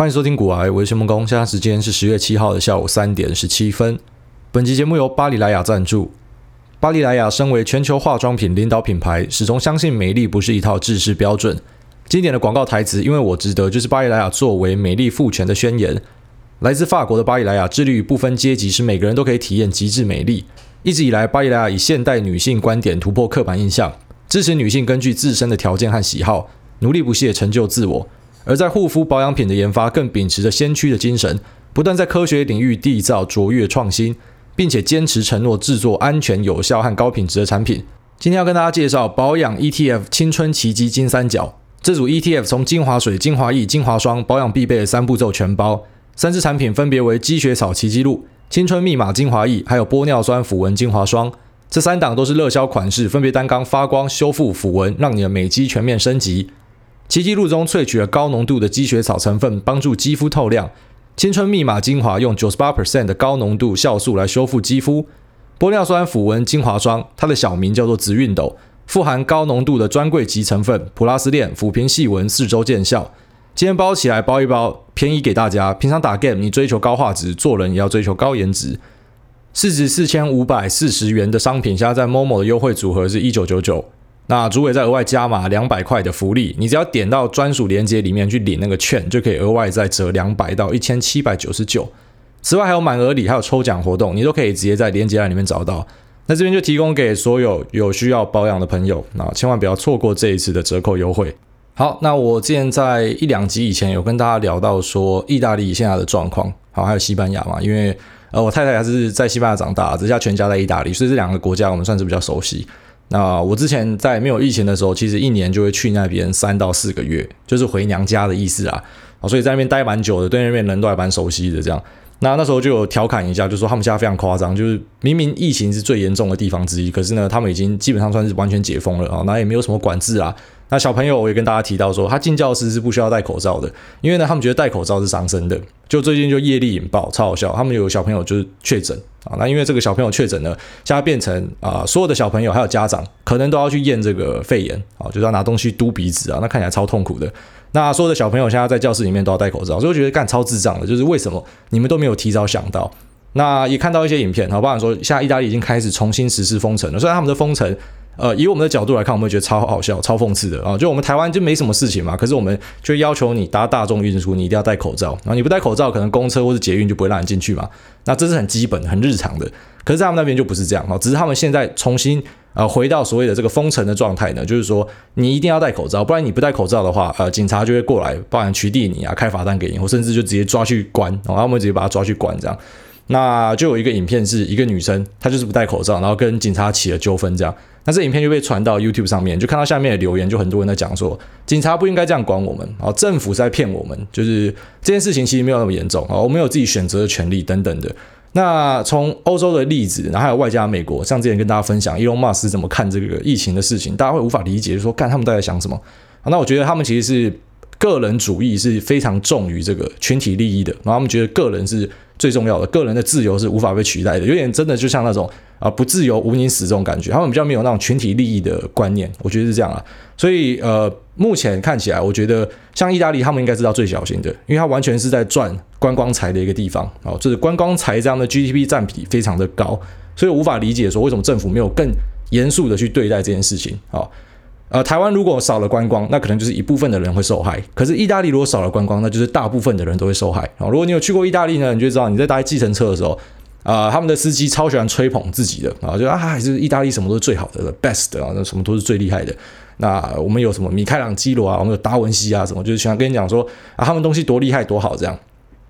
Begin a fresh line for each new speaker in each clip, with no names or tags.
欢迎收听股癌，我是谢孟恭。现在时间是十月七号的下午三点十七分。本期节目由巴黎莱雅赞助。巴黎莱雅身为全球化妆品领导品牌，始终相信美丽不是一套制式标准。经典的广告台词“因为我值得”就是巴黎莱雅作为美丽赋权的宣言。来自法国的巴黎莱雅致力于不分阶级，使每个人都可以体验极致美丽。一直以来，巴黎莱雅以现代女性观点突破刻板印象，支持女性根据自身的条件和喜好，努力不懈成就自我。而在护肤保养品的研发，更秉持着先驱的精神，不断在科学领域缔造卓越创新，并且坚持承诺制作安全、有效和高品质的产品。今天要跟大家介绍保养 ETF 青春奇迹金三角。这组 ETF 从精华水、精华液、精华霜保养必备的三步骤全包。三支产品分别为积雪草奇迹露、青春密码精华液，还有玻尿酸抚纹精华霜。这三档都是热销款式，分别单缸发光、修复、抚纹，让你的美肌全面升级。奇迹露中萃取了高浓度的积雪草成分，帮助肌肤透亮。青春密码精华用九十八 percent 的高浓度酵素来修复肌肤。玻尿酸抚纹精华霜，它的小名叫做紫熨斗，富含高浓度的专柜级成分普拉斯链，抚平细纹，四周见效。今天包起来包一包，便宜给大家。平常打 game 你追求高画质，做人也要追求高颜值。市值四千五百四十元的商品，现在在 Momo 的优惠组合是一九九九。那主委再额外加码两百块的福利，你只要点到专属链接里面去领那个券，就可以额外再折两百到一千七百九十九。此外还有满额礼，还有抽奖活动，你都可以直接在链接栏里面找到。那这边就提供给所有有需要保养的朋友，那千万不要错过这一次的折扣优惠。好，那我之前在一两集以前有跟大家聊到说，意大利现在的状况，好，还有西班牙嘛，因为呃我太太还是在西班牙长大，这下全家在意大利，所以这两个国家我们算是比较熟悉。那我之前在没有疫情的时候，其实一年就会去那边三到四个月，就是回娘家的意思啊。啊，所以在那边待蛮久的，对那边人都还蛮熟悉的。这样，那那时候就有调侃一下，就说他们家非常夸张，就是明明疫情是最严重的地方之一，可是呢，他们已经基本上算是完全解封了啊，那也没有什么管制啊。那小朋友我也跟大家提到说，他进教室是不需要戴口罩的，因为呢，他们觉得戴口罩是伤身的。就最近就业力引爆，超好笑，他们有小朋友就是确诊。啊，那因为这个小朋友确诊呢，现在变成啊、所有的小朋友还有家长可能都要去验这个肺炎啊，就是要拿东西嘟鼻子啊，那看起来超痛苦的。那所有的小朋友现在在教室里面都要戴口罩，所以我觉得干超智障的，就是为什么你们都没有提早想到？那也看到一些影片，好，包含说现在意大利已经开始重新实施封城了，虽然他们的封城。呃，以我们的角度来看，我们会觉得超好笑、超讽刺的啊！就我们台湾就没什么事情嘛，可是我们就要求你搭大众运输，你一定要戴口罩。然后你不戴口罩，可能公车或是捷运就不会让你进去嘛。那这是很基本、很日常的。可是他们那边就不是这样哈，只是他们现在重新呃回到所谓的这个封城的状态呢，就是说你一定要戴口罩，不然你不戴口罩的话，呃，警察就会过来，包含取缔你啊，开罚单给你，或甚至就直接抓去关，然后他们直接把他抓去关这样。那就有一个影片是一个女生，她就是不戴口罩，然后跟警察起了纠纷，这样。那这影片就被传到 YouTube 上面，就看到下面的留言，就很多人在讲说，警察不应该这样管我们啊，政府在骗我们，就是这件事情其实没有那么严重啊，我们有自己选择的权利等等的。那从欧洲的例子，然后还有外加美国，像之前跟大家分享伊隆马斯怎么看这个疫情的事情，大家会无法理解，就是说看他们都在想什么。那我觉得他们其实是个人主义是非常重于这个群体利益的，然后他们觉得个人是。最重要的，个人的自由是无法被取代的，有点真的就像那种啊、不自由无宁死这种感觉，他们比较没有那种群体利益的观念，我觉得是这样啊。所以呃，目前看起来，我觉得像意大利，他们应该知道最小心的，因为它完全是在赚观光财的一个地方啊，就是观光财这样的 GDP 占比非常的高，所以我无法理解说为什么政府没有更严肃的去对待这件事情啊。呃，台湾如果少了观光，那可能就是一部分的人会受害。可是意大利如果少了观光，那就是大部分的人都会受害啊。如果你有去过意大利呢，你就知道你在搭计程车的时候，啊、他们的司机超喜欢吹捧自己的啊，就啊，还是意大利什么都是最好的 best 啊，那什么都是最厉害的。那我们有什么米开朗基罗啊，我们有达文西啊，什么就是喜欢跟你讲说啊，他们东西多厉害多好这样。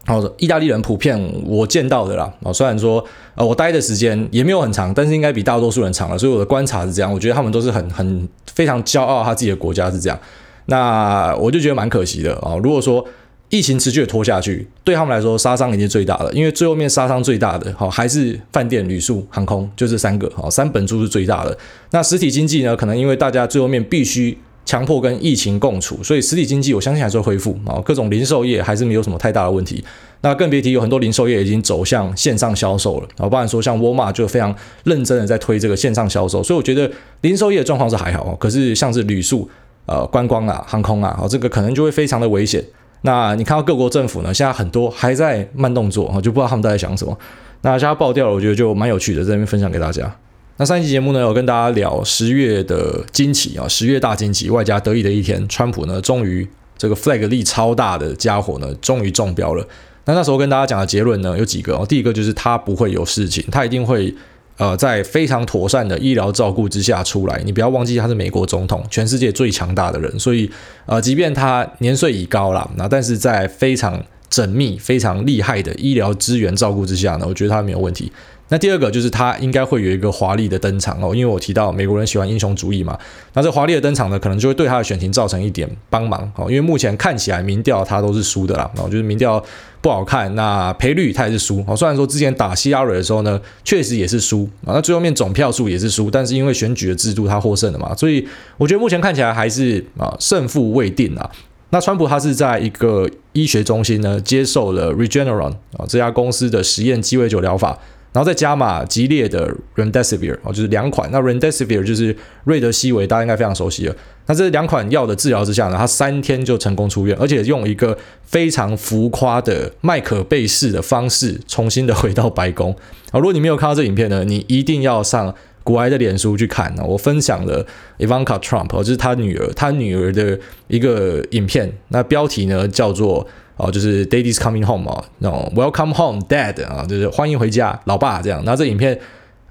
哦，意大利人普遍我见到的啦，啊，虽然说呃我待的时间也没有很长，但是应该比大多数人长了，所以我的观察是这样，我觉得他们都是很很非常骄傲，他自己的国家是这样。那我就觉得蛮可惜的啊。如果说疫情持续的拖下去，对他们来说杀伤已经最大了，因为最后面杀伤最大的哈还是饭店、旅宿、航空，就这三个啊，三本柱是最大的。那实体经济呢，可能因为大家最后面必须。强迫跟疫情共处，所以实体经济我相信还是会恢复啊，各种零售业还是没有什么太大的问题。那更别提有很多零售业已经走向线上销售了啊，不然说像沃尔玛就非常认真的在推这个线上销售，所以我觉得零售业的状况是还好。可是像是旅宿、呃观光啊、航空啊，这个可能就会非常的危险。那你看到各国政府呢，现在很多还在慢动作啊，就不知道他们在想什么。那现在爆掉了，我觉得就蛮有趣的，在这边分享给大家。那上一期节目呢，有跟大家聊十月的惊奇啊，十月大惊奇，外加得意的一天，川普呢，终于这个 flag 力超大的家伙呢，终于中标了。那那时候跟大家讲的结论呢，有几个哦，第一个就是他不会有事情，他一定会。呃，在非常妥善的医疗照顾之下出来，你不要忘记他是美国总统，全世界最强大的人，所以呃，即便他年岁已高了，那但是在非常缜密、非常厉害的医疗资源照顾之下呢，我觉得他没有问题。那第二个就是他应该会有一个华丽的登场哦，因为我提到美国人喜欢英雄主义嘛，那这华丽的登场呢，可能就会对他的选情造成一点帮忙哦，因为目前看起来民调他都是输的啦，哦，就是民调不好看，那赔率他也是输哦。虽然说之前打希拉蕊的时候呢，确实也是输啊，那最后面总票数也是输，但是因为选举的制度他获胜了嘛，所以我觉得目前看起来还是啊胜负未定啊。那川普他是在一个医学中心呢接受了 Regeneron 啊这家公司的实验鸡尾酒疗法。然后再加码激烈的 Remdesivir 哦，就是两款。那 Remdesivir 就是瑞德西韦，大家应该非常熟悉了。那这两款药的治疗之下呢，他三天就成功出院，而且用一个非常浮夸的麦可贝式的方式，重新的回到白宫。啊，如果你没有看到这影片呢，你一定要上股癌的脸书去看。我分享了 Ivanka Trump，就是他女儿，他女儿的一个影片。那标题呢叫做。哦，就是 Daddy's coming home 啊，那种 Welcome home, Dad 啊，就是欢迎回家，老爸这样。那这影片，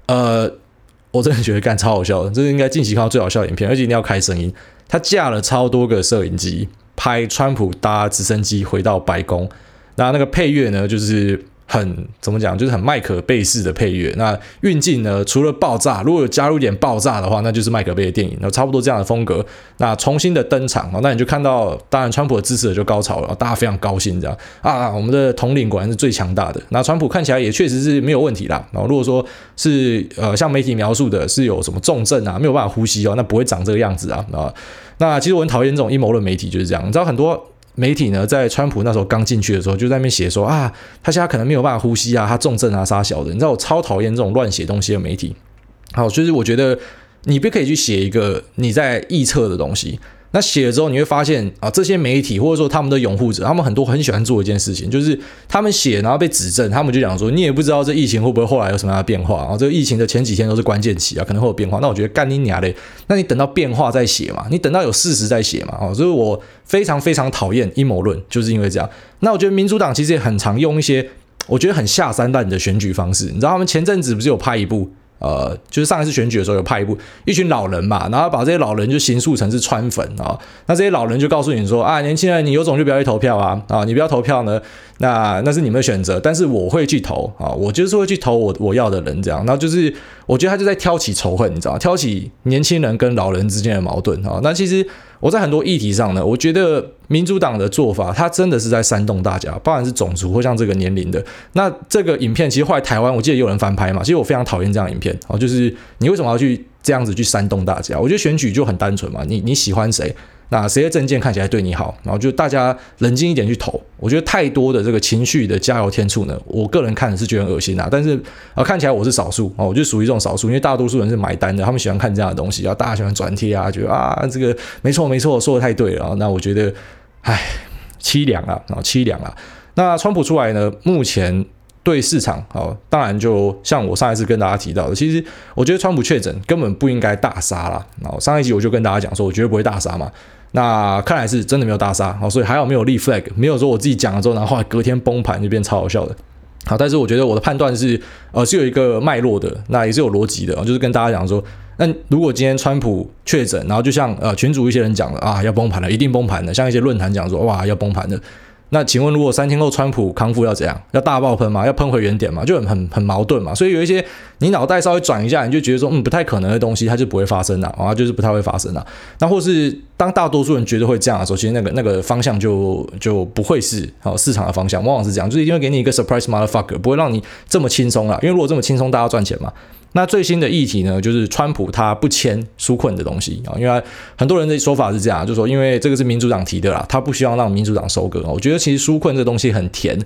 呃，我真的觉得干超好笑的，这是应该近期看到最好笑的影片，而且一定要开声音。他架了超多个摄影机拍川普搭直升机回到白宫，那那个配乐呢，就是。很怎么讲，就是很麦可贝式的配乐。那运镜呢，除了爆炸，如果有加入一点爆炸的话，那就是麦可贝的电影。那差不多这样的风格。那重新的登场，那你就看到，当然川普的支持者就高潮了，大家非常高兴，这样啊，我们的统领果然是最强大的。那川普看起来也确实是没有问题啦。然后如果说是呃像媒体描述的是有什么重症啊，没有办法呼吸哦，那不会长这个样子啊啊。那其实我很讨厌这种阴谋论媒体就是这样，你知道很多。媒体呢，在川普那时候刚进去的时候，就在那边写说啊，他现在可能没有办法呼吸啊，他重症啊，杀小的。你知道我超讨厌这种乱写东西的媒体。好，就是我觉得你不可以去写一个你在臆测的东西。那写了之后，你会发现啊，这些媒体或者说他们的拥护者，他们很多很喜欢做一件事情，就是他们写然后被指正，他们就讲说，你也不知道这疫情会不会后来有什么样的变化啊？这个疫情的前几天都是关键期啊，可能会有变化。那我觉得干你娘嘞，那你等到变化再写嘛，你等到有事实再写嘛。哦，所以我非常非常讨厌阴谋论，就是因为这样。那我觉得民主党其实也很常用一些我觉得很下三滥的选举方式，你知道他们前阵子不是有拍一部？呃，就是上一次选举的时候有派一部一群老人嘛，然后把这些老人就形塑成是川粉啊，那这些老人就告诉你说啊，年轻人你有种就不要去投票啊啊，你不要投票呢，那那是你们的选择，但是我会去投啊，我就是会去投我我要的人这样，然后就是我觉得他就在挑起仇恨，你知道吗？挑起年轻人跟老人之间的矛盾啊，那其实。我在很多议题上呢，我觉得民主党的做法，它真的是在煽动大家，不管是种族或像这个年龄的。那这个影片其实后来台湾，我记得也有人翻拍嘛。其实我非常讨厌这样影片哦，就是你为什么要去这样子去煽动大家？我觉得选举就很单纯嘛，你你喜欢谁？那谁的证件看起来对你好，然后就大家冷静一点去投。我觉得太多的这个情绪的加油添醋呢，我个人看是觉得很恶心啊。但是啊，看起来我是少数啊，我就属于这种少数，因为大多数人是买单的，他们喜欢看这样的东西，然后大家喜欢转贴啊，觉得啊这个没错没错，说的太对了。那我觉得，唉，凄凉啊，啊凄凉啊。那川普出来呢，目前。对市场，哦，当然就像我上一次跟大家提到的，其实我觉得川普确诊根本不应该大杀啦。然后上一集我就跟大家讲说，我绝对不会大杀嘛。那看来是真的没有大杀，啊，所以还好没有立 flag，没有说我自己讲了之后，然后后来隔天崩盘就变超好笑的。好，但是我觉得我的判断是，呃，是有一个脉络的，那也是有逻辑的，就是跟大家讲说，那如果今天川普确诊，然后就像呃群主一些人讲了啊，要崩盘了，一定崩盘的，像一些论坛讲说，哇，要崩盘的。那请问，如果三天后川普康复要怎样？要大爆喷吗？要喷回原点吗？就很很很矛盾嘛。所以有一些你脑袋稍微转一下，你就觉得说，嗯，不太可能的东西，它就不会发生了啊，就是不太会发生了。那或是当大多数人觉得会这样的时候，其实那个那个方向就就不会是好市场的方向，往往是这样，就是一定会给你一个 surprise motherfucker，不会让你这么轻松了。因为如果这么轻松，大家赚钱嘛。那最新的议题呢，就是川普他不签纾困的东西啊，因为很多人的说法是这样，就说因为这个是民主党提的啦，他不希望让民主党收割。我觉得其实纾困这东西很甜，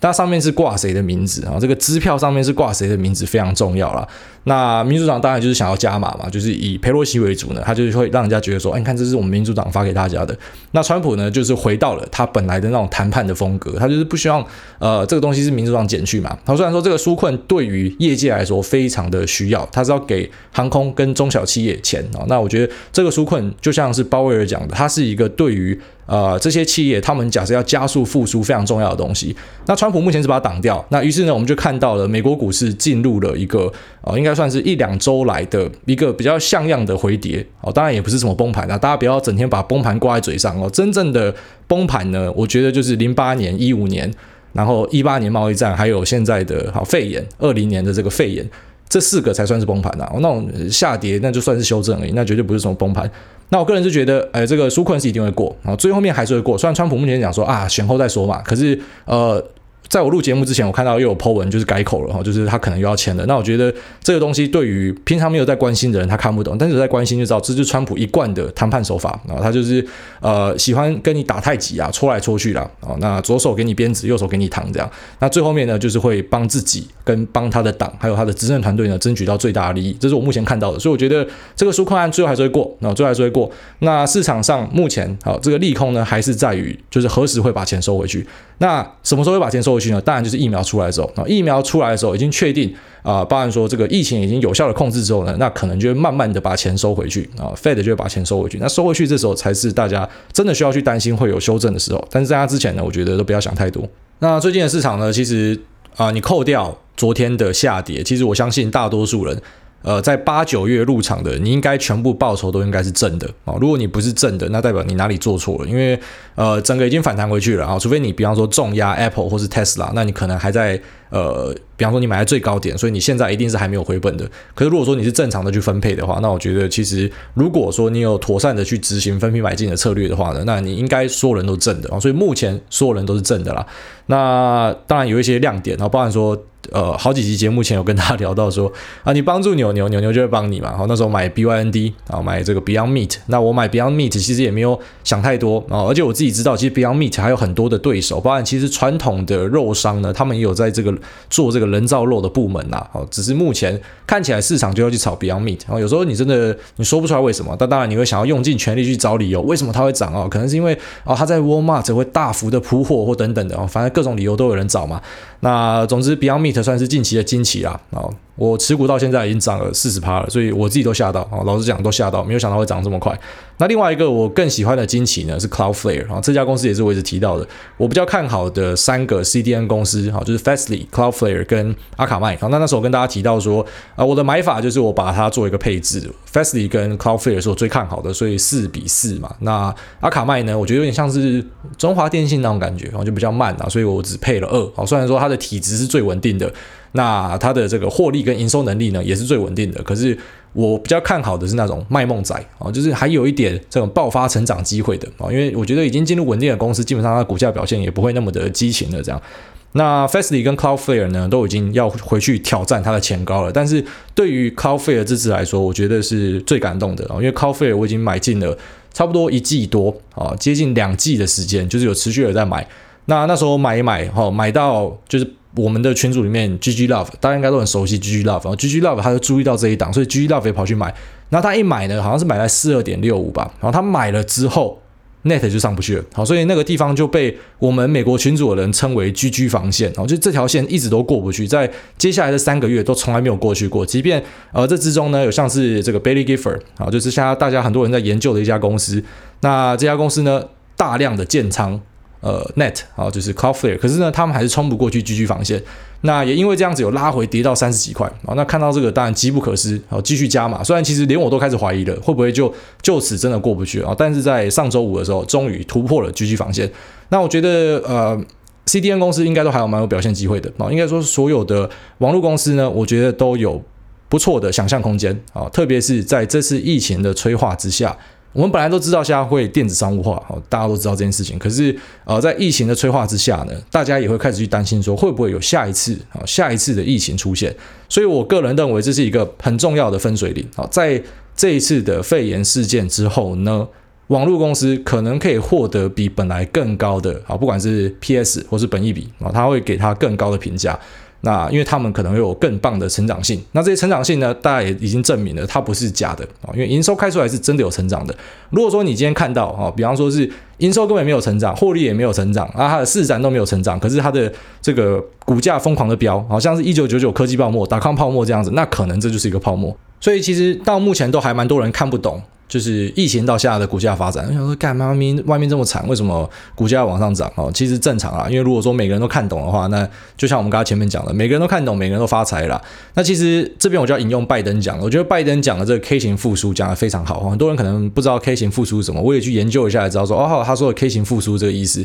它上面是挂谁的名字啊？这个支票上面是挂谁的名字非常重要啦。那民主党当然就是想要加码嘛，就是以佩洛西为主呢，他就是会让人家觉得说，哎，你看这是我们民主党发给大家的。那川普呢，就是回到了他本来的那种谈判的风格，他就是不希望呃这个东西是民主党减去嘛。他虽然说这个纾困对于业界来说非常的需要，他是要给航空跟中小企业钱啊。那我觉得这个纾困就像是鲍威尔讲的，它是一个对于呃这些企业他们假设要加速复苏非常重要的东西。那川普目前是把它挡掉，那于是呢，我们就看到了美国股市进入了一个呃应该。算是一两周来的一个比较像样的回跌哦，当然也不是什么崩盘啊，大家不要整天把崩盘挂在嘴上哦。真正的崩盘呢，我觉得就是零八年、一五年，然后一八年贸易战，还有现在的好肺炎，二零年的这个肺炎，这四个才算是崩盘啊。那种下跌那就算是修正而已，那绝对不是什么崩盘。那我个人是觉得，哎，这个纾困是一定会过然后，最后面还是会过。虽然川普目前讲说啊，选后再说嘛，可是呃。在我录节目之前，我看到又有 po 文，就是改口了哈，就是他可能又要签了。那我觉得这个东西对于平常没有在关心的人，他看不懂；但是有在关心就知道，这就是川普一贯的谈判手法啊。他就是呃喜欢跟你打太极啊，戳来戳去啦啊。那左手给你鞭子，右手给你糖这样。那最后面呢，就是会帮自己跟帮他的党还有他的执政团队呢争取到最大的利益。这是我目前看到的，所以我觉得这个纾困案最后还是会过，那最后还是会过。那市场上目前好这个利空呢，还是在于就是何时会把钱收回去。那什么时候会把钱收过去呢？当然就是疫苗出来的时候啊，疫苗出来的时候已经确定啊，包含说这个疫情已经有效的控制之后呢，那可能就会慢慢的把钱收回去啊，Fed 就会把钱收回去。那收回去这时候才是大家真的需要去担心会有修正的时候。但是在它之前呢，我觉得都不要想太多。那最近的市场呢，其实啊，你扣掉昨天的下跌，其实我相信大多数人。呃，在八九月入场的，你应该全部报酬都应该是正的啊。如果你不是正的，那代表你哪里做错了，因为呃，整个已经反弹回去了啊。除非你比方说重压 Apple 或是 Tesla，那你可能还在呃。比方说你买在最高点，所以你现在一定是还没有回本的。可是如果说你是正常的去分配的话，那我觉得其实如果说你有妥善的去执行分批买进的策略的话呢，那你应该所有人都正的啊。所以目前所有人都是正的啦。那当然有一些亮点啊，包含说呃好几集节目前有跟大家聊到说啊，你帮助牛牛，牛牛就会帮你嘛。好，那时候买 BYND 啊，买这个 Beyond Meat，那我买 Beyond Meat 其实也没有想太多啊，而且我自己知道，其实 Beyond Meat 还有很多的对手，包含其实传统的肉商呢，他们也有在这个做这个。人造肉的部门呐，哦，只是目前看起来市场就要去炒 Beyond Meat，然后有时候你真的你说不出来为什么，但当然你会想要用尽全力去找理由，为什么它会涨啊？可能是因为哦，它在 Walmart 会大幅的铺货或等等的哦，反正各种理由都有人找嘛。那总之 Beyond Meat 算是近期的惊奇啦，哦。我持股到现在已经涨了四十趴了，所以我自己都吓到啊！老实讲都吓到，没有想到会涨这么快。那另外一个我更喜欢的惊奇呢是 Cloudflare 啊，这家公司也是我一直提到的，我比较看好的三个 CDN 公司哈，就是 Fastly、Cloudflare 跟阿卡麦。好，那那时候跟大家提到说啊，我的买法就是我把它做一个配置，Fastly 跟 Cloudflare 是我最看好的，所以四比四嘛。那阿卡麦呢，我觉得有点像是中华电信那种感觉，然后就比较慢啊，所以我只配了二。好，虽然说它的体质是最稳定的。那它的这个获利跟营收能力呢，也是最稳定的。可是我比较看好的是那种卖梦仔啊，就是还有一点这种爆发成长机会的啊，因为我觉得已经进入稳定的公司，基本上它股价表现也不会那么的激情了。这样，那 Fastly 跟 Cloudflare 呢，都已经要回去挑战它的前高了。但是对于 Cloudflare 这次来说，我觉得是最感动的啊，因为 Cloudflare 我已经买进了差不多一季多啊，接近两季的时间，就是有持续的在买。那那时候买一买哈，买到就是。我们的群组里面，GG Love 大家应该都很熟悉 GG Love，然后 GG Love 他就注意到这一档，所以 GG Love 也跑去买。然后他一买呢，好像是买在四二点六五吧。然后他买了之后，Net 就上不去了。好，所以那个地方就被我们美国群组的人称为 GG 防线。然后就这条线一直都过不去，在接下来的三个月都从来没有过去过。即便呃这之中呢，有像是这个 Bailey Gifford 啊，就是现在大家很多人在研究的一家公司。那这家公司呢，大量的建仓。呃，Net 啊，就是 Cloudflare，可是呢，他们还是冲不过去 GG 防线。那也因为这样子有拉回跌到三十几块啊。那看到这个当然机不可失，好继续加码。虽然其实连我都开始怀疑了，会不会就就此真的过不去啊？但是在上周五的时候，终于突破了 GG 防线。那我觉得呃，CDN 公司应该都还有蛮有表现机会的啊。应该说所有的网络公司呢，我觉得都有不错的想象空间啊，特别是在这次疫情的催化之下。我们本来都知道现在会电子商务化，大家都知道这件事情。可是，呃，在疫情的催化之下呢，大家也会开始去担心说，会不会有下一次啊，下一次的疫情出现？所以我个人认为这是一个很重要的分水岭啊。在这一次的肺炎事件之后呢，网络公司可能可以获得比本来更高的啊，不管是 PS 或是本益比啊，他会给他更高的评价。那因为他们可能会有更棒的成长性，那这些成长性呢，大家也已经证明了它不是假的啊，因为营收开出来是真的有成长的。如果说你今天看到啊，比方说是营收根本没有成长，获利也没有成长，啊，它的市占都没有成长，可是它的这个股价疯狂的飙，好像是一九九九科技泡沫、达康泡沫这样子，那可能这就是一个泡沫。所以其实到目前都还蛮多人看不懂。就是疫情到现在的股价发展，我想说，干妈咪外面这么惨，为什么股价往上涨？哦，其实正常啊，因为如果说每个人都看懂的话，那就像我们刚才前面讲的，每个人都看懂，每个人都发财了。那其实这边我就要引用拜登讲，我觉得拜登讲的这个 K 型复苏讲的非常好。很多人可能不知道 K 型复苏是什么，我也去研究一下才知道说，哦，他说的 K 型复苏这个意思。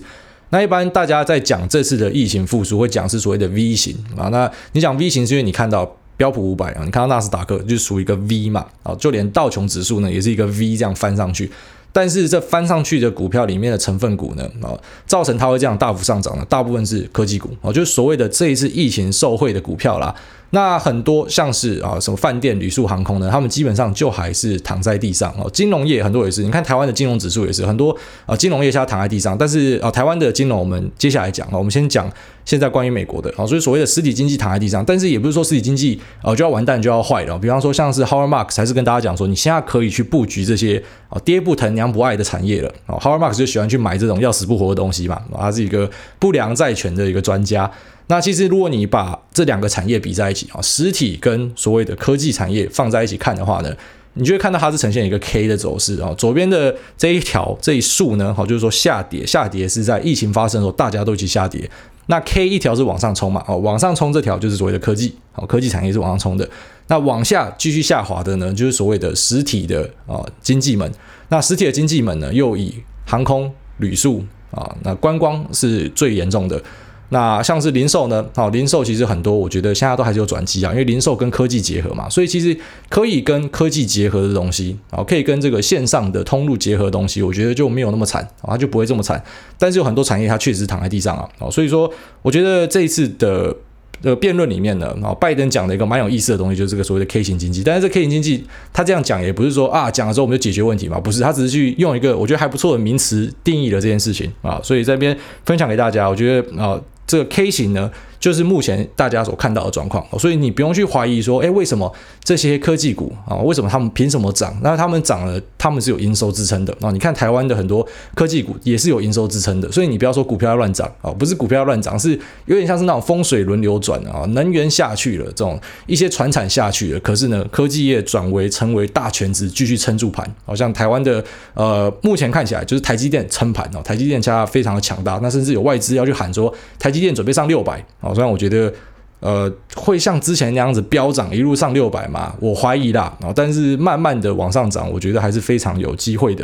那一般大家在讲这次的疫情复苏，会讲是所谓的 V 型啊。那你讲 V 型是因为你看到。标普五百啊，你看到纳斯达克就属于一个 V 嘛，啊，就连道琼指数呢也是一个 V 这样翻上去，但是这翻上去的股票里面的成分股呢，啊，造成它会这样大幅上涨的，大部分是科技股啊，就是所谓的这一次疫情受惠的股票啦。那很多像是啊什么饭店、旅宿、航空呢，他们基本上就还是躺在地上哦。金融业很多也是，你看台湾的金融指数也是很多啊，金融业现在躺在地上。但是啊，台湾的金融我们接下来讲啊，我们先讲现在关于美国的啊，所以所谓的实体经济躺在地上，但是也不是说实体经济啊就要完蛋就要坏了。比方说像是 Howard Marks 还是跟大家讲说，你现在可以去布局这些啊爹不疼娘不爱的产业了啊。Howard Marks 就喜欢去买这种要死不活的东西嘛，他是一个不良债权的一个专家。那其实，如果你把这两个产业比在一起啊，实体跟所谓的科技产业放在一起看的话呢，你就会看到它是呈现一个 K 的走势啊。左边的这一条这一竖呢，好，就是说下跌，下跌是在疫情发生的时候大家都一起下跌。那 K 一条是往上冲嘛，哦，往上冲这条就是所谓的科技，好，科技产业是往上冲的。那往下继续下滑的呢，就是所谓的实体的啊经济门。那实体的经济门呢，又以航空、旅宿啊，那观光是最严重的。那像是零售呢？好，零售其实很多，我觉得现在都还是有转机啊，因为零售跟科技结合嘛，所以其实可以跟科技结合的东西啊，可以跟这个线上的通路结合的东西，我觉得就没有那么惨啊，它就不会这么惨。但是有很多产业它确实躺在地上啊，所以说我觉得这一次的呃辩论里面呢，啊，拜登讲的一个蛮有意思的东西，就是这个所谓的 K 型经济。但是这 K 型经济，他这样讲也不是说啊，讲了之后我们就解决问题嘛，不是，他只是去用一个我觉得还不错的名词定义了这件事情啊，所以在这边分享给大家，我觉得啊。这个 K 型呢，就是目前大家所看到的状况，所以你不用去怀疑说，哎，为什么这些科技股啊，为什么他们凭什么涨？那他们涨了，他们是有营收支撑的啊。你看台湾的很多科技股也是有营收支撑的，所以你不要说股票要乱涨啊，不是股票要乱涨，是有点像是那种风水轮流转啊。能源下去了，这种一些传产下去了，可是呢，科技业转为成为大权值，继续撑住盘。好像台湾的呃，目前看起来就是台积电撑盘哦，台积电家非常的强大，那甚至有外资要去喊说台积电准备上六百啊，虽然我觉得。呃，会像之前那样子飙涨一路上六百吗？我怀疑啦。啊，但是慢慢的往上涨，我觉得还是非常有机会的。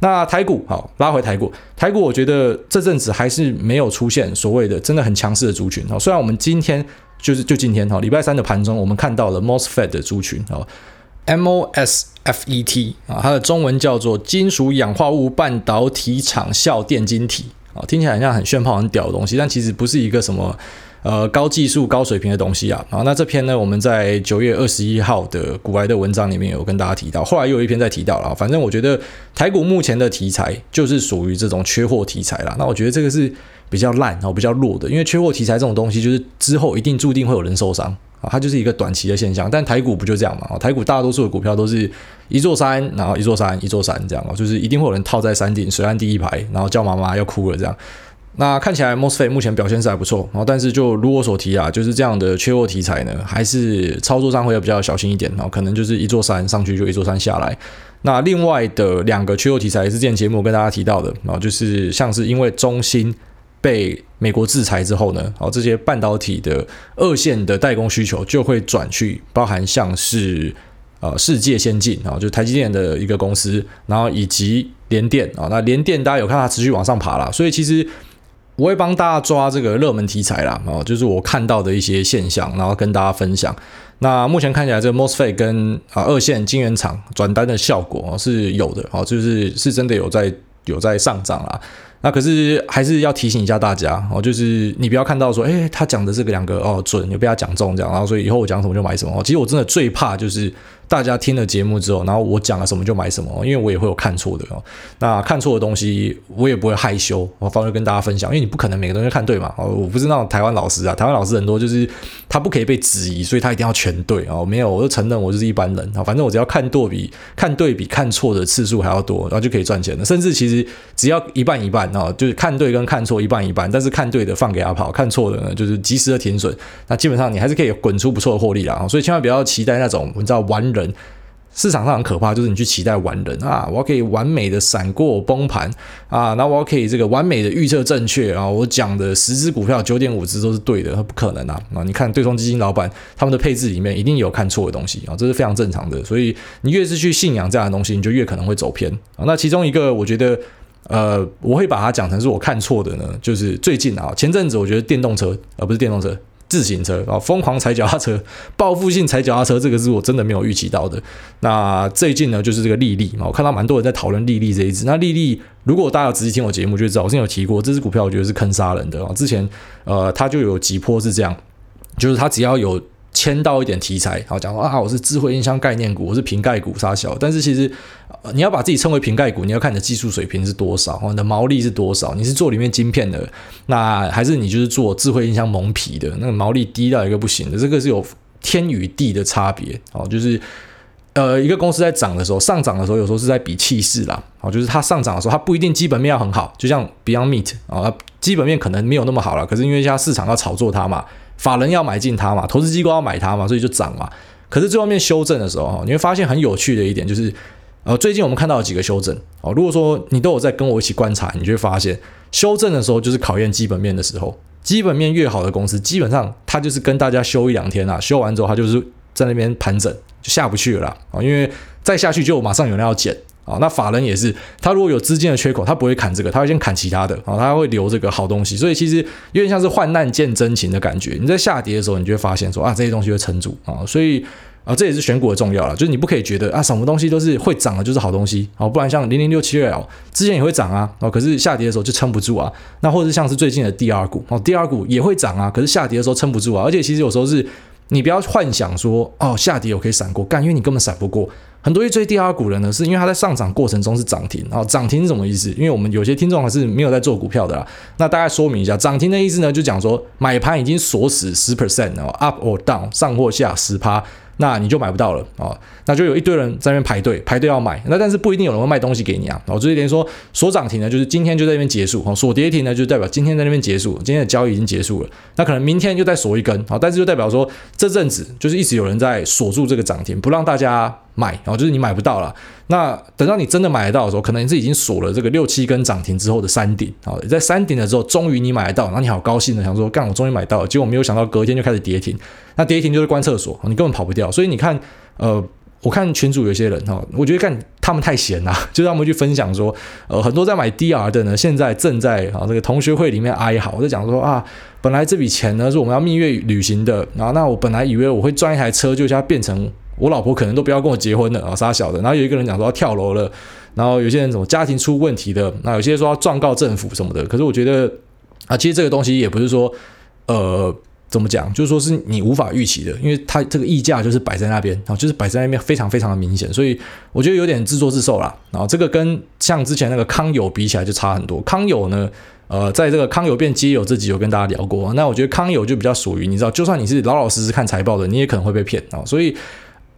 那台股好，拉回台股，台股我觉得这阵子还是没有出现所谓的真的很强势的族群啊。虽然我们今天就是就今天哈，礼拜三的盘中我们看到了 MOSFET 的族群哦，M O S F E T 啊，它的中文叫做金属氧化物半导体场效电晶体啊，听起来好像很炫炮很屌的东西，但其实不是一个什么。呃，高技术、高水平的东西啊，好，那这篇呢，我们在九月二十一号的股癌的文章里面有跟大家提到，后来又有一篇再提到了。反正我觉得台股目前的题材就是属于这种缺货题材啦。那我觉得这个是比较烂，然后比较弱的，因为缺货题材这种东西，就是之后一定注定会有人受伤啊，它就是一个短期的现象。但台股不就这样嘛？台股大多数的股票都是一座山，然后一座山，一座山这样，就是一定会有人套在山顶，水岸第一排，然后叫妈妈要哭了这样。那看起来 MOSFET 目前表现是还不错，然后但是就如我所提啊，就是这样的缺货题材呢，还是操作上会要比较小心一点，然后可能就是一座山上去就一座山下来。那另外的两个缺货题材也是之前节目跟大家提到的，然后就是像是因为中芯被美国制裁之后呢，然后这些半导体的二线的代工需求就会转去包含像是呃世界先进啊，就台积电的一个公司，然后以及联电啊，那联电大家有看它持续往上爬啦，所以其实。我会帮大家抓这个热门题材啦，哦，就是我看到的一些现象，然后跟大家分享。那目前看起来，这个 MOSFET 跟啊二线晶圆厂转单的效果是有的，哦，就是是真的有在有在上涨啦。那可是还是要提醒一下大家，哦，就是你不要看到说，诶，他讲的这个两个哦准，你不要讲中这样，然后所以以后我讲什么就买什么。其实我真的最怕就是大家听了节目之后，然后我讲了什么就买什么，因为我也会有看错的哦。那看错的东西，我也不会害羞，我反而跟大家分享，因为你不可能每个东西看对嘛。哦，我不是那种台湾老师啊，台湾老师很多就是他不可以被质疑，所以他一定要全对哦。没有，我就承认我就是一般人啊。反正我只要看对比看对比看错的次数还要多，然后就可以赚钱了。甚至其实只要一半一半哦，就是看对跟看错一半一半，但是看对的放给他跑，看错的呢就是及时的停损。那基本上你还是可以滚出不错的获利啦。所以千万不要期待那种你知道玩人。市场上很可怕，就是你去期待完人啊，我可以完美的闪过崩盘啊，那我可以这个完美的预测正确啊，我讲的十只股票九点五只都是对的，不可能啊啊！你看对冲基金老板他们的配置里面一定有看错的东西啊，这是非常正常的。所以你越是去信仰这样的东西，你就越可能会走偏啊。那其中一个我觉得，呃，我会把它讲成是我看错的呢，就是最近啊，前阵子我觉得电动车而不是电动车。自行车啊，疯狂踩脚踏车，报复性踩脚踏车，这个是我真的没有预期到的。那最近呢，就是这个利利嘛，我看到蛮多人在讨论利利这一只。那利利，如果大家有仔细听我节目，就知道我之前有提过，这支股票我觉得是坑杀人的啊。之前呃，它就有几波是这样，就是它只要有。签到一点题材，好讲说啊，我是智慧音箱概念股，我是瓶盖股杀小。但是其实，你要把自己称为瓶盖股，你要看你的技术水平是多少，你的毛利是多少。你是做里面晶片的，那还是你就是做智慧音箱蒙皮的，那个毛利低到一个不行的，这个是有天与地的差别。哦，就是呃，一个公司在涨的时候，上涨的时候，有时候是在比气势啦。哦，就是它上涨的时候，它不一定基本面要很好，就像 Beyond Meat 啊，基本面可能没有那么好了，可是因为现在市场要炒作它嘛。法人要买进它嘛，投资机构要买它嘛，所以就涨嘛。可是最后面修正的时候，你会发现很有趣的一点就是，呃，最近我们看到有几个修正哦。如果说你都有在跟我一起观察，你就会发现，修正的时候就是考验基本面的时候。基本面越好的公司，基本上它就是跟大家修一两天啊，修完之后它就是在那边盘整，就下不去了啊，因为再下去就马上有人要减。啊，那法人也是，他如果有资金的缺口，他不会砍这个，他会先砍其他的啊，他会留这个好东西。所以其实有点像是患难见真情的感觉。你在下跌的时候，你就会发现说啊，这些东西会撑住啊。所以啊，这也是选股的重要了，就是你不可以觉得啊，什么东西都是会涨的，就是好东西啊，不然像零零六七二 L 之前也会涨啊，哦，可是下跌的时候就撑不住啊。那或者像是最近的第二股哦，第二股也会涨啊，可是下跌的时候撑不住啊。而且其实有时候是你不要幻想说哦，下跌我可以闪过，干，因为你根本闪不过。很多一追第二股人呢，是因为他在上涨过程中是涨停啊，涨停是什么意思？因为我们有些听众还是没有在做股票的啦，那大概说明一下，涨停的意思呢，就讲说买盘已经锁死十 percent 哦，up or down 上或下十趴。那你就买不到了啊、哦，那就有一堆人在那边排队排队要买，那但是不一定有人会卖东西给你啊。哦，所以等于说锁涨停呢，就是今天就在那边结束；哦，锁跌停呢，就代表今天在那边结束，今天的交易已经结束了。那可能明天就再锁一根啊、哦，但是就代表说这阵子就是一直有人在锁住这个涨停，不让大家买，然、哦、后就是你买不到了。那等到你真的买得到的时候，可能你是已经锁了这个六七根涨停之后的山顶啊、在山顶的时候，终于你买得到，那你好高兴的想说，干，我终于买到了，结果没有想到隔天就开始跌停。那跌停就是关厕所，你根本跑不掉。所以你看，呃，我看群主有些人哈，我觉得干他们太闲了，就让他们去分享说，呃，很多在买 DR 的呢，现在正在啊这个同学会里面哀嚎，我在讲说啊，本来这笔钱呢是我们要蜜月旅行的，然后那我本来以为我会赚一台车，就现在变成我老婆可能都不要跟我结婚了啊，傻小的。然后有一个人讲说要跳楼了，然后有些人什么家庭出问题的，那有些人说要状告政府什么的。可是我觉得啊，其实这个东西也不是说呃。怎么讲？就是说是你无法预期的，因为它这个溢价就是摆在那边啊，就是摆在那边非常非常的明显，所以我觉得有点自作自受啦。然后这个跟像之前那个康友比起来就差很多。康友呢，呃，在这个康友变基友这集有跟大家聊过，那我觉得康友就比较属于你知道，就算你是老老实实看财报的，你也可能会被骗啊，所以。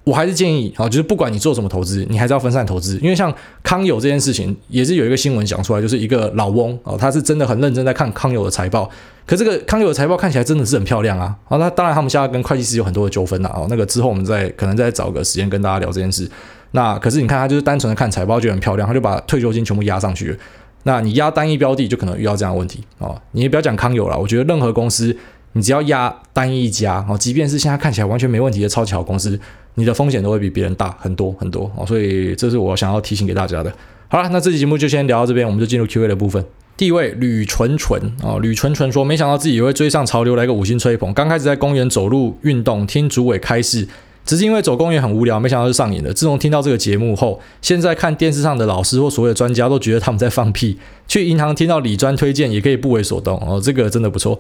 我还是建议啊，就是不管你做什么投资，你还是要分散投资。因为像康友这件事情，也是有一个新闻讲出来，就是一个老翁哦，他是真的很认真在看康友的财报。可这个康友的财报看起来真的是很漂亮啊。好，那当然他们现在跟会计师有很多的纠纷了哦。那个之后我们再可能再找个时间跟大家聊这件事。那可是你看他就是单纯的看财报就很漂亮，他就把退休金全部压上去了。那你压单一标的就可能遇到这样的问题哦。你也不要讲康友了，我觉得任何公司。你只要压单一家哦，即便是现在看起来完全没问题的超级好公司，你的风险都会比别人大很多很多哦。所以这是我想要提醒给大家的。好了，那这期节目就先聊到这边，我们就进入 Q&A 的部分。第一位吕纯纯哦，吕纯纯说，没想到自己也会追上潮流，来个五星吹捧。刚开始在公园走路运动，听主委开示，只是因为走公园很无聊，没想到是上瘾的。自从听到这个节目后，现在看电视上的老师或所有的专家都觉得他们在放屁。去银行听到理专推荐，也可以不为所动哦，这个真的不错。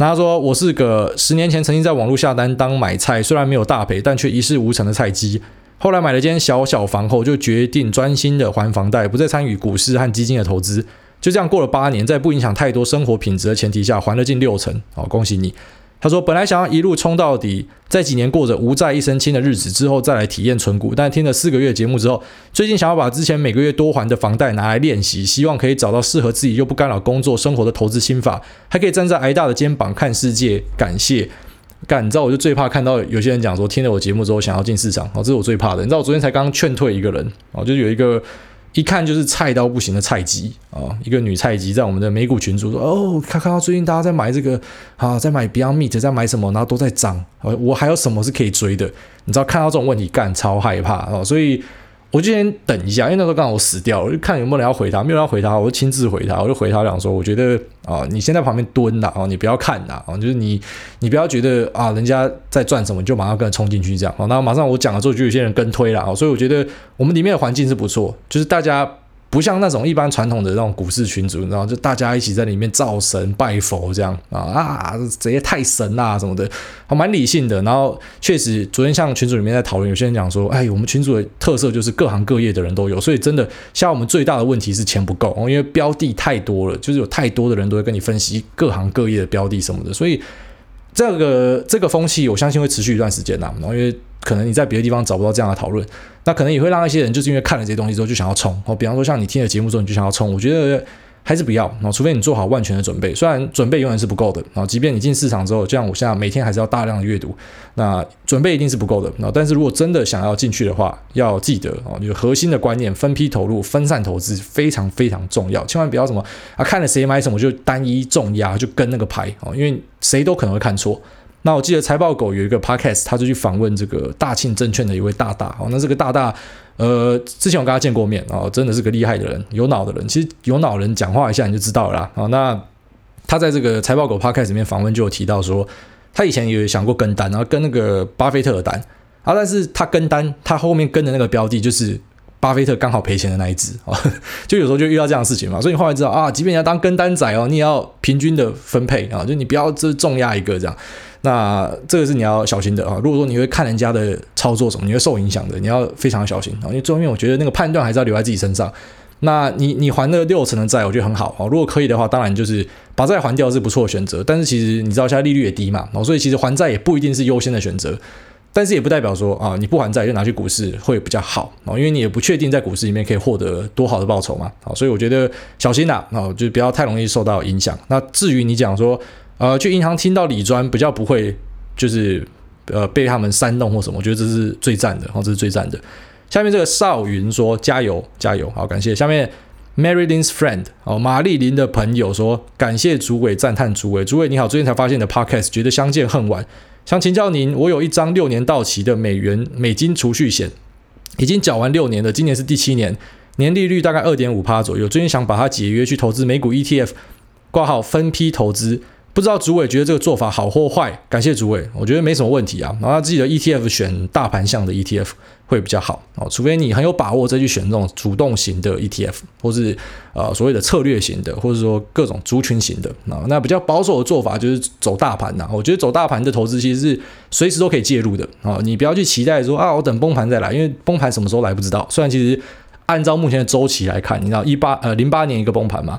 那他说：“我是个十年前曾经在网络下单当买菜，虽然没有大赔，但却一事无成的菜鸡。后来买了间小小房后，就决定专心的还房贷，不再参与股市和基金的投资。就这样过了八年，在不影响太多生活品质的前提下，还了近六成。好，恭喜你！他说：“本来想要一路冲到底，在几年过着无债一身轻的日子之后，再来体验存股。但听了四个月节目之后，最近想要把之前每个月多还的房贷拿来练习，希望可以找到适合自己又不干扰工作生活的投资心法，还可以站在挨大的肩膀看世界。感谢。干，你知道我就最怕看到有些人讲说，听了我节目之后想要进市场，哦，这是我最怕的。你知道我昨天才刚劝退一个人，哦，就是有一个。”一看就是菜到不行的菜鸡啊！一个女菜鸡在我们的美股群组说：“哦，看看到最近大家在买这个啊，在买 Beyond Meat，在买什么，然后都在涨。我还有什么是可以追的？你知道看到这种问题干超害怕啊！所以。”我就先等一下，因为那时候刚好我死掉了，我就看有没有人要回他，没有人要回他，我就亲自回他，我就回他讲说，我觉得啊，你先在旁边蹲呐，啊，你不要看呐，啊，就是你你不要觉得啊，人家在转什么，你就马上跟着冲进去这样，啊，那马上我讲了之后，就有些人跟推了啊，所以我觉得我们里面的环境是不错，就是大家。不像那种一般传统的那种股市群组，然后就大家一起在里面造神拜佛这样啊啊，这些太神啊什么的，还蛮理性的。然后确实，昨天像群组里面在讨论，有些人讲说，哎，我们群组的特色就是各行各业的人都有，所以真的像我们最大的问题是钱不够，因为标的太多了，就是有太多的人都会跟你分析各行各业的标的什么的，所以这个这个风气，我相信会持续一段时间呐，然后因为。可能你在别的地方找不到这样的讨论，那可能也会让一些人就是因为看了这些东西之后就想要冲哦。比方说像你听了节目之后你就想要冲，我觉得还是不要哦，除非你做好万全的准备。虽然准备永远是不够的啊，即便你进市场之后，就像我现在每天还是要大量的阅读，那准备一定是不够的啊。但是如果真的想要进去的话，要记得哦，有核心的观念，分批投入、分散投资非常非常重要，千万不要什么啊看了谁买什么就单一重压就跟那个牌哦，因为谁都可能会看错。那我记得财报狗有一个 podcast，他就去访问这个大庆证券的一位大大哦。那这个大大，呃，之前我跟他见过面哦，真的是个厉害的人，有脑的人。其实有脑人讲话一下你就知道了啦。那他在这个财报狗 podcast 里面访问就有提到说，他以前有想过跟单，然后跟那个巴菲特的单啊，但是他跟单，他后面跟的那个标的就是。巴菲特刚好赔钱的那一只啊，就有时候就遇到这样的事情嘛，所以你后来知道啊，即便你要当跟单仔哦，你也要平均的分配啊，就你不要这重压一个这样，那这个是你要小心的啊。如果说你会看人家的操作什么，你会受影响的，你要非常小心啊。因为最后面我觉得那个判断还是要留在自己身上。那你你还那六成的债，我觉得很好啊。如果可以的话，当然就是把债还掉是不错的选择。但是其实你知道现在利率也低嘛，哦所以其实还债也不一定是优先的选择。但是也不代表说啊，你不还债就拿去股市会比较好啊，因为你也不确定在股市里面可以获得多好的报酬嘛，啊，所以我觉得小心呐，啊，就不要太容易受到影响。那至于你讲说，呃，去银行听到理专比较不会，就是呃被他们煽动或什么，我觉得这是最赞的，哦，这是最赞的。下面这个少云说加油加油，好，感谢。下面 Marylin's friend 哦，玛丽琳的朋友说感谢主委，赞叹主委，主委你好，最近才发现的 podcast，觉得相见恨晚。想请教您，我有一张六年到期的美元美金储蓄险，已经缴完六年了，今年是第七年，年利率大概二点五趴左右。最近想把它解约去投资美股 ETF，挂号分批投资。不知道主委觉得这个做法好或坏？感谢主委，我觉得没什么问题啊。然后他自己的 ETF 选大盘向的 ETF 会比较好哦，除非你很有把握再去选这种主动型的 ETF，或是呃所谓的策略型的，或者说各种族群型的啊。那比较保守的做法就是走大盘呐。我觉得走大盘的投资其实是随时都可以介入的啊。你不要去期待说啊，我等崩盘再来，因为崩盘什么时候来不知道。虽然其实按照目前的周期来看，你知道一八呃零八年一个崩盘嘛。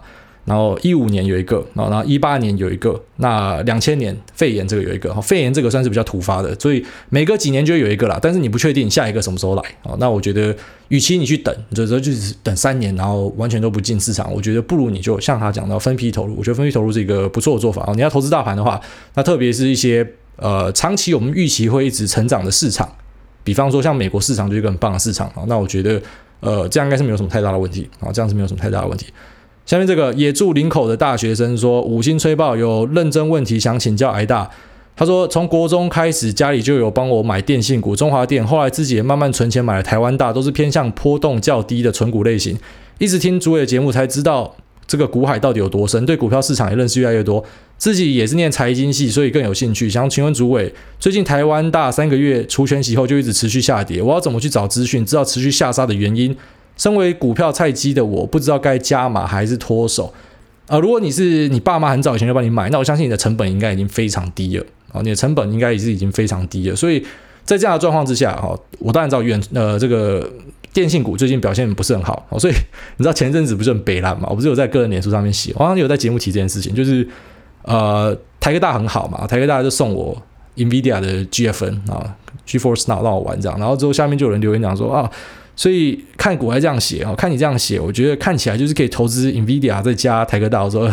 然后一五年有一个，然后一八年有一个，那两千年肺炎这个有一个，肺炎这个算是比较突发的，所以每隔几年就有一个啦。但是你不确定下一个什么时候来啊？那我觉得，与其你去等，就说就是等三年，然后完全都不进市场，我觉得不如你就像他讲到分批投入。我觉得分批投入是一个不错的做法啊。你要投资大盘的话，那特别是一些呃长期我们预期会一直成长的市场，比方说像美国市场就是一个很棒的市场啊。那我觉得呃这样应该是没有什么太大的问题啊，这样是没有什么太大的问题。下面这个也住林口的大学生说：“五星吹爆，有认真问题想请教癌大。他说，从国中开始家里就有帮我买电信股，中华电，后来自己也慢慢存钱买了台湾大，都是偏向波动较低的存股类型。一直听主委的节目才知道这个股海到底有多深，对股票市场也认识越来越多。自己也是念财经系，所以更有兴趣。想请问主委，最近台湾大三个月除权息后就一直持续下跌，我要怎么去找资讯，知道持续下杀的原因？”身为股票菜鸡的我，不知道该加码还是脱手啊、如果你是你爸妈很早以前就帮你买，那我相信你的成本应该已经非常低了啊！你的成本应该也是已经非常低了，所以在这样的状况之下，哈，我当然知道远呃这个电信股最近表现不是很好，哦所以你知道前阵子不是很北烂嘛？我不是有在个人脸书上面写，我好像有在节目提这件事情，就是呃台科大很好嘛，台科大就送我 NVIDIA 的 GFN 啊，GeForce Now 让我玩这样，然后之后下面就有人留言讲说啊，所以看股还这样写哦，看你这样写，我觉得看起来就是可以投资 NVIDIA 再加台科大，我说。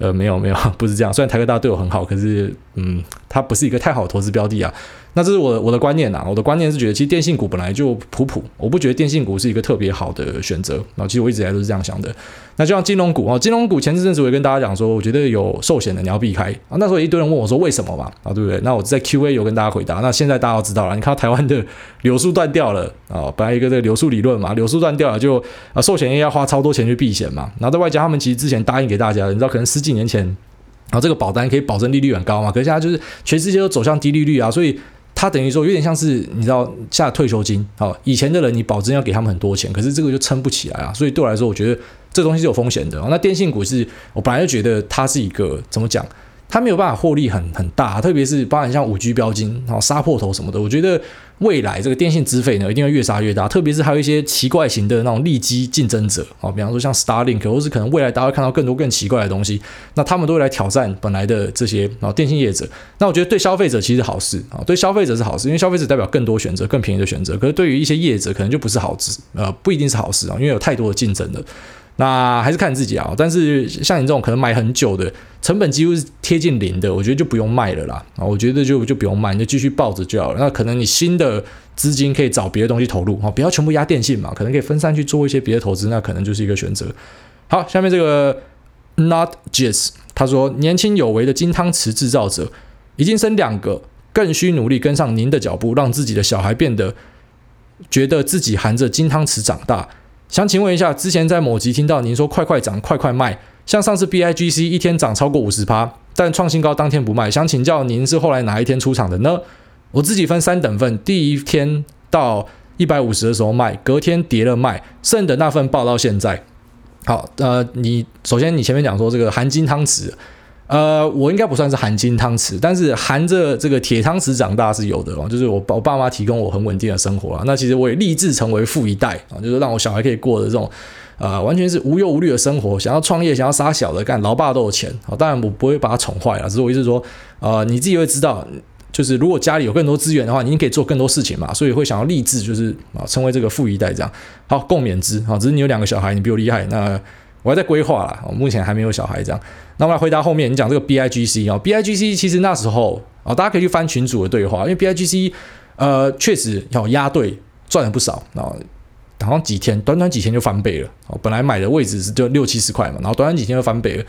呃，没有没有，不是这样。虽然台科大对我很好，可是，嗯，它不是一个太好的投资标的啊。那这是我的我的观念呐，我的观念是觉得，其实电信股本来就普普，我不觉得电信股是一个特别好的选择。然后，其实我一直以来都是这样想的。那就像金融股啊，金融股前阵子我也跟大家讲说，我觉得有寿险的你要避开啊。那时候一堆人问我说为什么嘛啊，对不对？那我在 Q&A 有跟大家回答。那现在大家都知道了，你看台湾的流速断掉了啊，本来一个这个流速理论嘛，流速断掉了就啊，寿险业要花超多钱去避险嘛。然后在外加他们其实之前答应给大家的，你知道可能十几年前，然后这个保单可以保证利率很高嘛，可是现在就是全世界都走向低利率啊，所以。它等于说有点像是你知道下退休金，好，以前的人你保证要给他们很多钱，可是这个就撑不起来啊，所以对我来说，我觉得这东西是有风险的。那电信股是我本来就觉得它是一个怎么讲？它没有办法获利很很大，特别是包含像五 G 标金，然后杀破头什么的。我觉得未来这个电信资费呢，一定会越杀越大。特别是还有一些奇怪型的那种利基竞争者啊，比方说像 Starlink，或是可能未来大家会看到更多更奇怪的东西，那他们都会来挑战本来的这些啊电信业者。那我觉得对消费者其实好事啊，对消费者是好事，因为消费者代表更多选择、更便宜的选择。可是对于一些业者，可能就不是好事，呃，不一定是好事啊，因为有太多的竞争了。那还是看自己啊，但是像你这种可能买很久的，成本几乎是贴近零的，我觉得就不用卖了啦。啊，我觉得就就不用卖，你就继续抱着就好了。那可能你新的资金可以找别的东西投入啊，不要全部压电信嘛，可能可以分散去做一些别的投资，那可能就是一个选择。好，下面这个 Not Jazz 他说，年轻有为的金汤匙制造者已经生两个，更需努力跟上您的脚步，让自己的小孩变得觉得自己含着金汤匙长大。想请问一下，之前在某集听到您说快快涨，快快卖，像上次 BIGC 一天涨超过五十趴，但创新高当天不卖，想请教您是后来哪一天出场的呢？我自己分三等份，第一天到一百五十的时候卖，隔天跌了卖，剩的那份报到现在。好，呃，你首先你前面讲说这个含金汤匙。呃，我应该不算是含金汤匙，但是含着这个铁汤匙长大是有的哦。就是我我爸妈提供我很稳定的生活啊。那其实我也立志成为富一代啊，就是让我小孩可以过的这种，呃，完全是无忧无虑的生活。想要创业，想要杀小的干，老爸都有钱啊。当然我不会把他宠坏了，只是我意思说，呃，你自己会知道，就是如果家里有更多资源的话，你可以做更多事情嘛。所以会想要立志，就是啊，成为这个富一代这样。好，共勉之啊。只是你有两个小孩，你比我厉害，那我还在规划啦，我目前还没有小孩这样。那我来回答后面你讲这个 BIGC 啊，BIGC 其实那时候啊，大家可以去翻群主的对话，因为 BIGC 呃确实要压对赚了不少啊，好像几天短短几天就翻倍了哦，本来买的位置是就六七十块嘛，然后短短几天就翻倍了。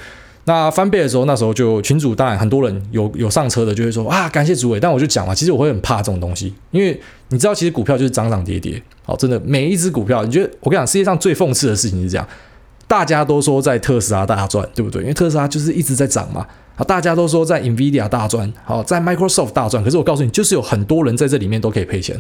那翻倍的时候，那时候就群主当然很多人有有上车的就会说啊，感谢主委，但我就讲嘛，其实我会很怕这种东西，因为你知道其实股票就是涨涨跌跌，好，真的每一只股票，你觉得我跟你讲，世界上最讽刺的事情是这样。大家都说在特斯拉大赚，对不对？因为特斯拉就是一直在涨嘛。好，大家都说在 NVIDIA 大赚，好，在 Microsoft 大赚。可是我告诉你，就是有很多人在这里面都可以赔钱，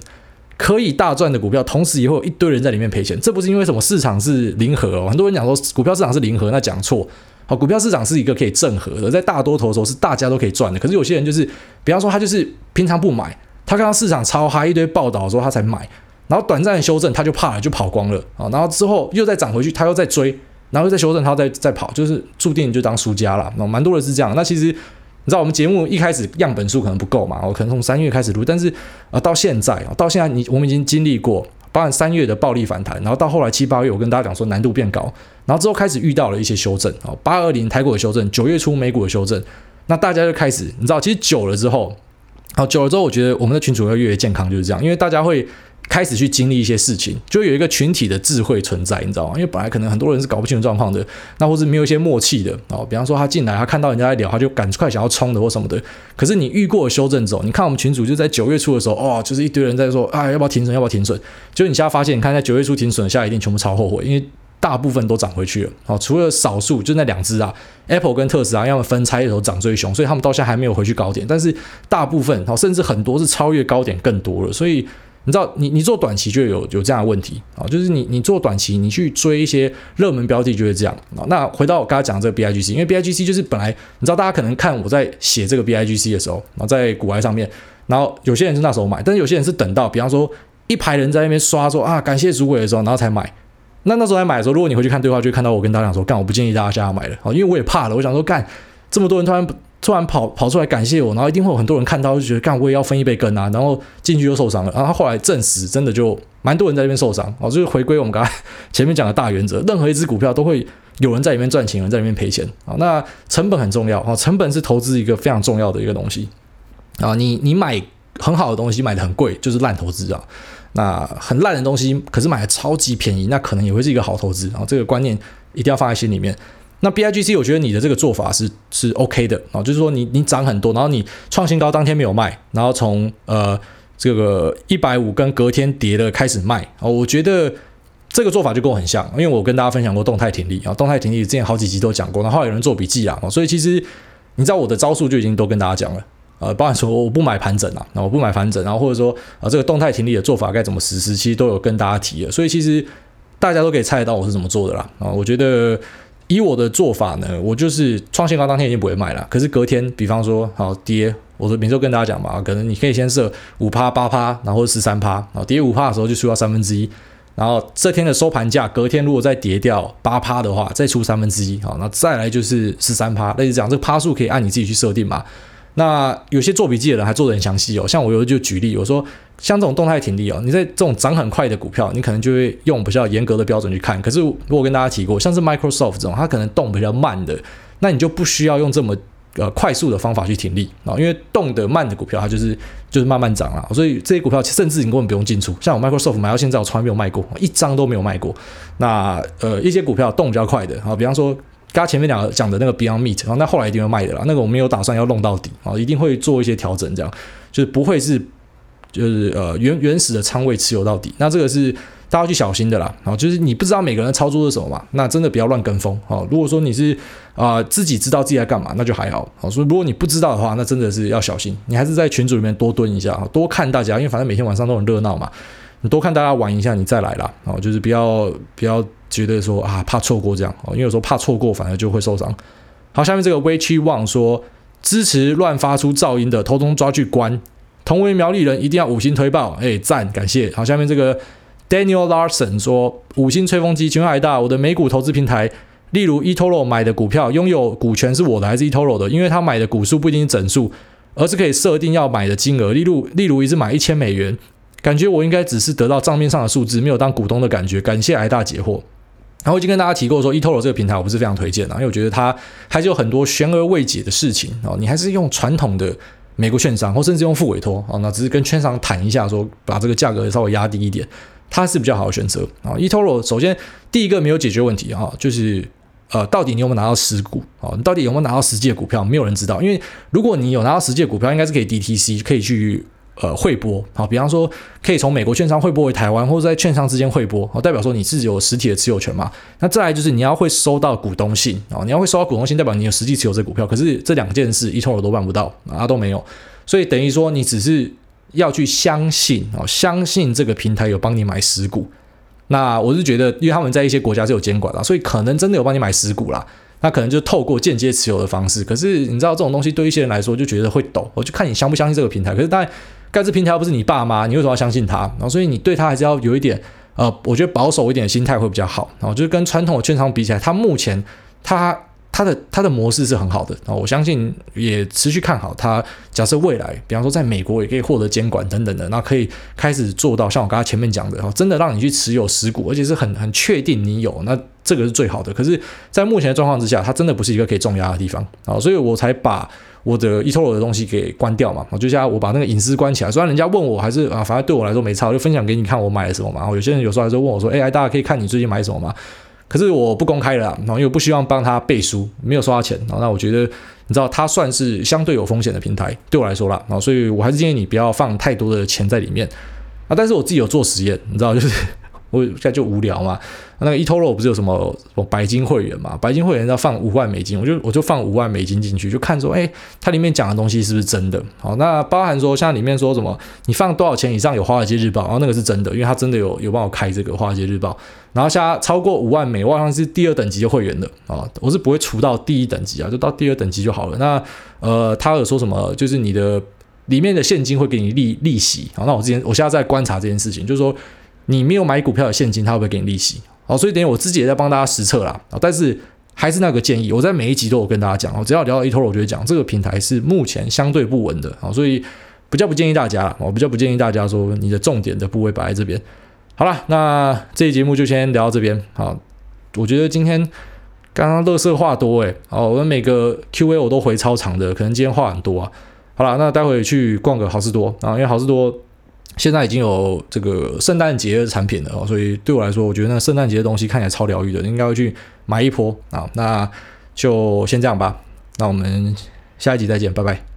可以大赚的股票，同时也会有一堆人在里面赔钱。这不是因为什么市场是零和哦。很多人讲说股票市场是零和，那讲错。好，股票市场是一个可以正和的，在大多头的时候是大家都可以赚的。可是有些人就是，比方说他就是平常不买，他看到市场超嗨，一堆报道的时候他才买，然后短暂的修正他就怕了，就跑光了啊。然后之后又再涨回去，他又再追。然后再修正，他再再跑，就是注定就当输家了。那蛮多人是这样。那其实你知道，我们节目一开始样本数可能不够嘛，我可能从三月开始录，但是啊，到现在啊，到现在你我们已经经历过，包含三月的暴力反弹，然后到后来七八月，我跟大家讲说难度变高，然后之后开始遇到了一些修正啊，八二零台股的修正，九月初美股的修正，那大家就开始，你知道，其实久了之后，好久了之后，我觉得我们的群组会越来越健康，就是这样，因为大家会。开始去经历一些事情，就有一个群体的智慧存在，你知道吗？因为本来可能很多人是搞不清楚状况的，那或是没有一些默契的哦。比方说他进来，他看到人家在聊，他就赶快想要冲的或什么的。可是你遇过修正之后，你看我们群主就在九月初的时候，哦，就是一堆人在说啊，要不要停损，要不要停损？就你现在发现，你看在九月初停损的，现在一定全部超后悔，因为大部分都涨回去了。好，除了少数，就那两只啊，Apple 跟特斯拉，要么分拆的时候涨最凶，所以他们到现在还没有回去高点。但是大部分好，甚至很多是超越高点更多了，所以。你知道，你你做短期就有有这样的问题啊，就是你你做短期，你去追一些热门标的就会这样啊。那回到我刚才讲这个 BIGC，因为 BIGC 就是本来你知道，大家可能看我在写这个 BIGC 的时候，然后在股外上面，然后有些人是那时候买，但是有些人是等到，比方说一排人在那边刷说啊感谢主鬼的时候，然后才买。那那时候在买的时候，如果你回去看对话，就会看到我跟大家讲说，干我不建议大家现在买了，因为我也怕了，我想说干这么多人突然突然跑跑出来感谢我，然后一定会有很多人看到就觉得干我也要分一杯羹啊，然后进去就受伤了。然后后来证实真的就蛮多人在那边受伤，哦，就是回归我们刚才 前面讲的大原则，任何一只股票都会有人在里面赚钱，有人在里面赔钱啊。那成本很重要啊，成本是投资一个非常重要的一个东西啊。你你买很好的东西买的很贵，就是烂投资啊。那很烂的东西，可是买的超级便宜，那可能也会是一个好投资。啊这个观念一定要放在心里面。那 BIGC，我觉得你的这个做法是是 OK 的啊，就是说你你涨很多，然后你创新高当天没有卖，然后从呃这个一百五跟隔天跌的开始卖啊，我觉得这个做法就跟我很像，因为我跟大家分享过动态停利啊，动态停利之前好几集都讲过，然后有人做笔记啊，所以其实你知道我的招数就已经都跟大家讲了。呃，包含说我不买盘整啊，那我不买盘整，然后或者说啊，这个动态停利的做法该怎么实施，其实都有跟大家提了，所以其实大家都可以猜得到我是怎么做的啦。啊，我觉得以我的做法呢，我就是创新高当天已经不会卖了，可是隔天，比方说好跌，我说每周跟大家讲嘛，可能你可以先设五趴、八趴，然后十三趴，啊，跌五趴的时候就出到三分之一，然后这天的收盘价，隔天如果再跌掉八趴的话，再出三分之一，好，那再来就是十三趴，类似这样，这个趴数可以按你自己去设定嘛。那有些做笔记的人还做得很详细哦，像我有就举例，我说像这种动态停利哦，你在这种涨很快的股票，你可能就会用比较严格的标准去看。可是我跟大家提过，像是 Microsoft 这种，它可能动比较慢的，那你就不需要用这么呃快速的方法去停利啊，因为动得慢的股票它就是就是慢慢涨了，所以这些股票甚至你根本不用进出。像我 Microsoft 买到现在，我从来没有卖过，一张都没有卖过。那呃一些股票动比较快的啊，比方说。刚前面两个讲的那个 Beyond Meat，然后那后来一定会卖的啦。那个我没有打算要弄到底啊，一定会做一些调整，这样就是不会是就是呃原原始的仓位持有到底。那这个是大家要去小心的啦。啊，就是你不知道每个人的操作是什么嘛，那真的不要乱跟风啊。如果说你是啊、自己知道自己在干嘛，那就还好。好，所以如果你不知道的话，那真的是要小心。你还是在群组里面多蹲一下啊，多看大家，因为反正每天晚上都很热闹嘛。你多看大家玩一下，你再来啦。啊，就是不要不要。觉得说啊，怕错过这样哦，因为有时候怕错过，反而就会受伤。好，下面这个威七旺说，支持乱发出噪音的，通通抓去关。同为苗栗人，一定要五星推爆，哎，赞，感谢。好，下面这个 Daniel Larson 说，五星吹风机，请问海大，我的美股投资平台，例如 eToro 买的股票，拥有股权是我的还是 eToro 的？因为他买的股数不一定是整数，而是可以设定要买的金额。例如，例如一次买一千美元，感觉我应该只是得到账面上的数字，没有当股东的感觉。感谢海大解惑。然后我已经跟大家提过说，eToro 这个平台我不是非常推荐的，因为我觉得它还是有很多悬而未解的事情哦。你还是用传统的美国券商，或甚至用副委托啊，那只是跟券商谈一下，说把这个价格稍微压低一点，它是比较好的选择啊。eToro 首先第一个没有解决问题啊，就是呃，到底你有没有拿到实股啊？你到底有没有拿到实际的股票？没有人知道，因为如果你有拿到实际的股票，应该是可以 DTC 可以去。呃，汇拨好，比方说可以从美国券商汇拨回台湾，或者在券商之间汇拨，好，代表说你是有实体的持有权嘛？那再来就是你要会收到股东信啊，你要会收到股东信，代表你有实际持有这股票。可是这两件事一通我都办不到啊，都没有，所以等于说你只是要去相信啊，相信这个平台有帮你买实股。那我是觉得，因为他们在一些国家是有监管的，所以可能真的有帮你买实股啦。那可能就透过间接持有的方式。可是你知道这种东西对一些人来说就觉得会抖，我就看你相不相信这个平台。可是当然。盖茨平台不是你爸妈，你为什么要相信他？然后所以你对他还是要有一点呃，我觉得保守一点的心态会比较好。然后就是跟传统的券商比起来，他目前他它的它的模式是很好的。然后我相信也持续看好它。假设未来，比方说在美国也可以获得监管等等的，那可以开始做到像我刚才前面讲的，真的让你去持有实股，而且是很很确定你有，那这个是最好的。可是，在目前的状况之下，它真的不是一个可以重压的地方啊，所以我才把。我的 eToro 的东西给关掉嘛，我就像我把那个隐私关起来。虽然人家问我还是啊，反正对我来说没差，我就分享给你看我买了什么嘛。然后有些人有时候还是问我说：“哎，大家可以看你最近买什么吗？”可是我不公开了，因为我不希望帮他背书，没有收他钱。然后那我觉得你知道，他算是相对有风险的平台，对我来说啦。然后，所以我还是建议你不要放太多的钱在里面啊。但是我自己有做实验，你知道，就是。我现在就无聊嘛，那个 eToro 不是有什么什么白金会员嘛？白金会员要放五万美金，我就我就放五万美金进去，就看说，哎，它里面讲的东西是不是真的？好，那包含说像里面说什么，你放多少钱以上有华尔街日报，然后那个是真的，因为它真的有有帮我开这个华尔街日报。然后像超过五万美，我好像是第二等级的会员的啊，我是不会除到第一等级啊，就到第二等级就好了。那呃，他有说什么，就是你的。里面的现金会给你利利息。好，那我之前我现在在观察这件事情，就是说你没有买股票的现金，它会不会给你利息？好，所以等于我自己也在帮大家实测啦。但是还是那个建议，我在每一集都有跟大家讲哦，只要聊到易投我就会讲这个平台是目前相对不稳的。啊，所以比较不建议大家，我比较不建议大家说你的重点的部位摆在这边。好了，那这期节目就先聊到这边。好，我觉得今天刚刚乐色话多诶，哦，我们每个 Q&A 我都回超长的，可能今天话很多啊。好了，那待会去逛个好事多啊，因为好事多现在已经有这个圣诞节的产品了哦，所以对我来说，我觉得那圣诞节的东西看起来超疗愈的，应该会去买一波啊。那就先这样吧，那我们下一集再见，拜拜。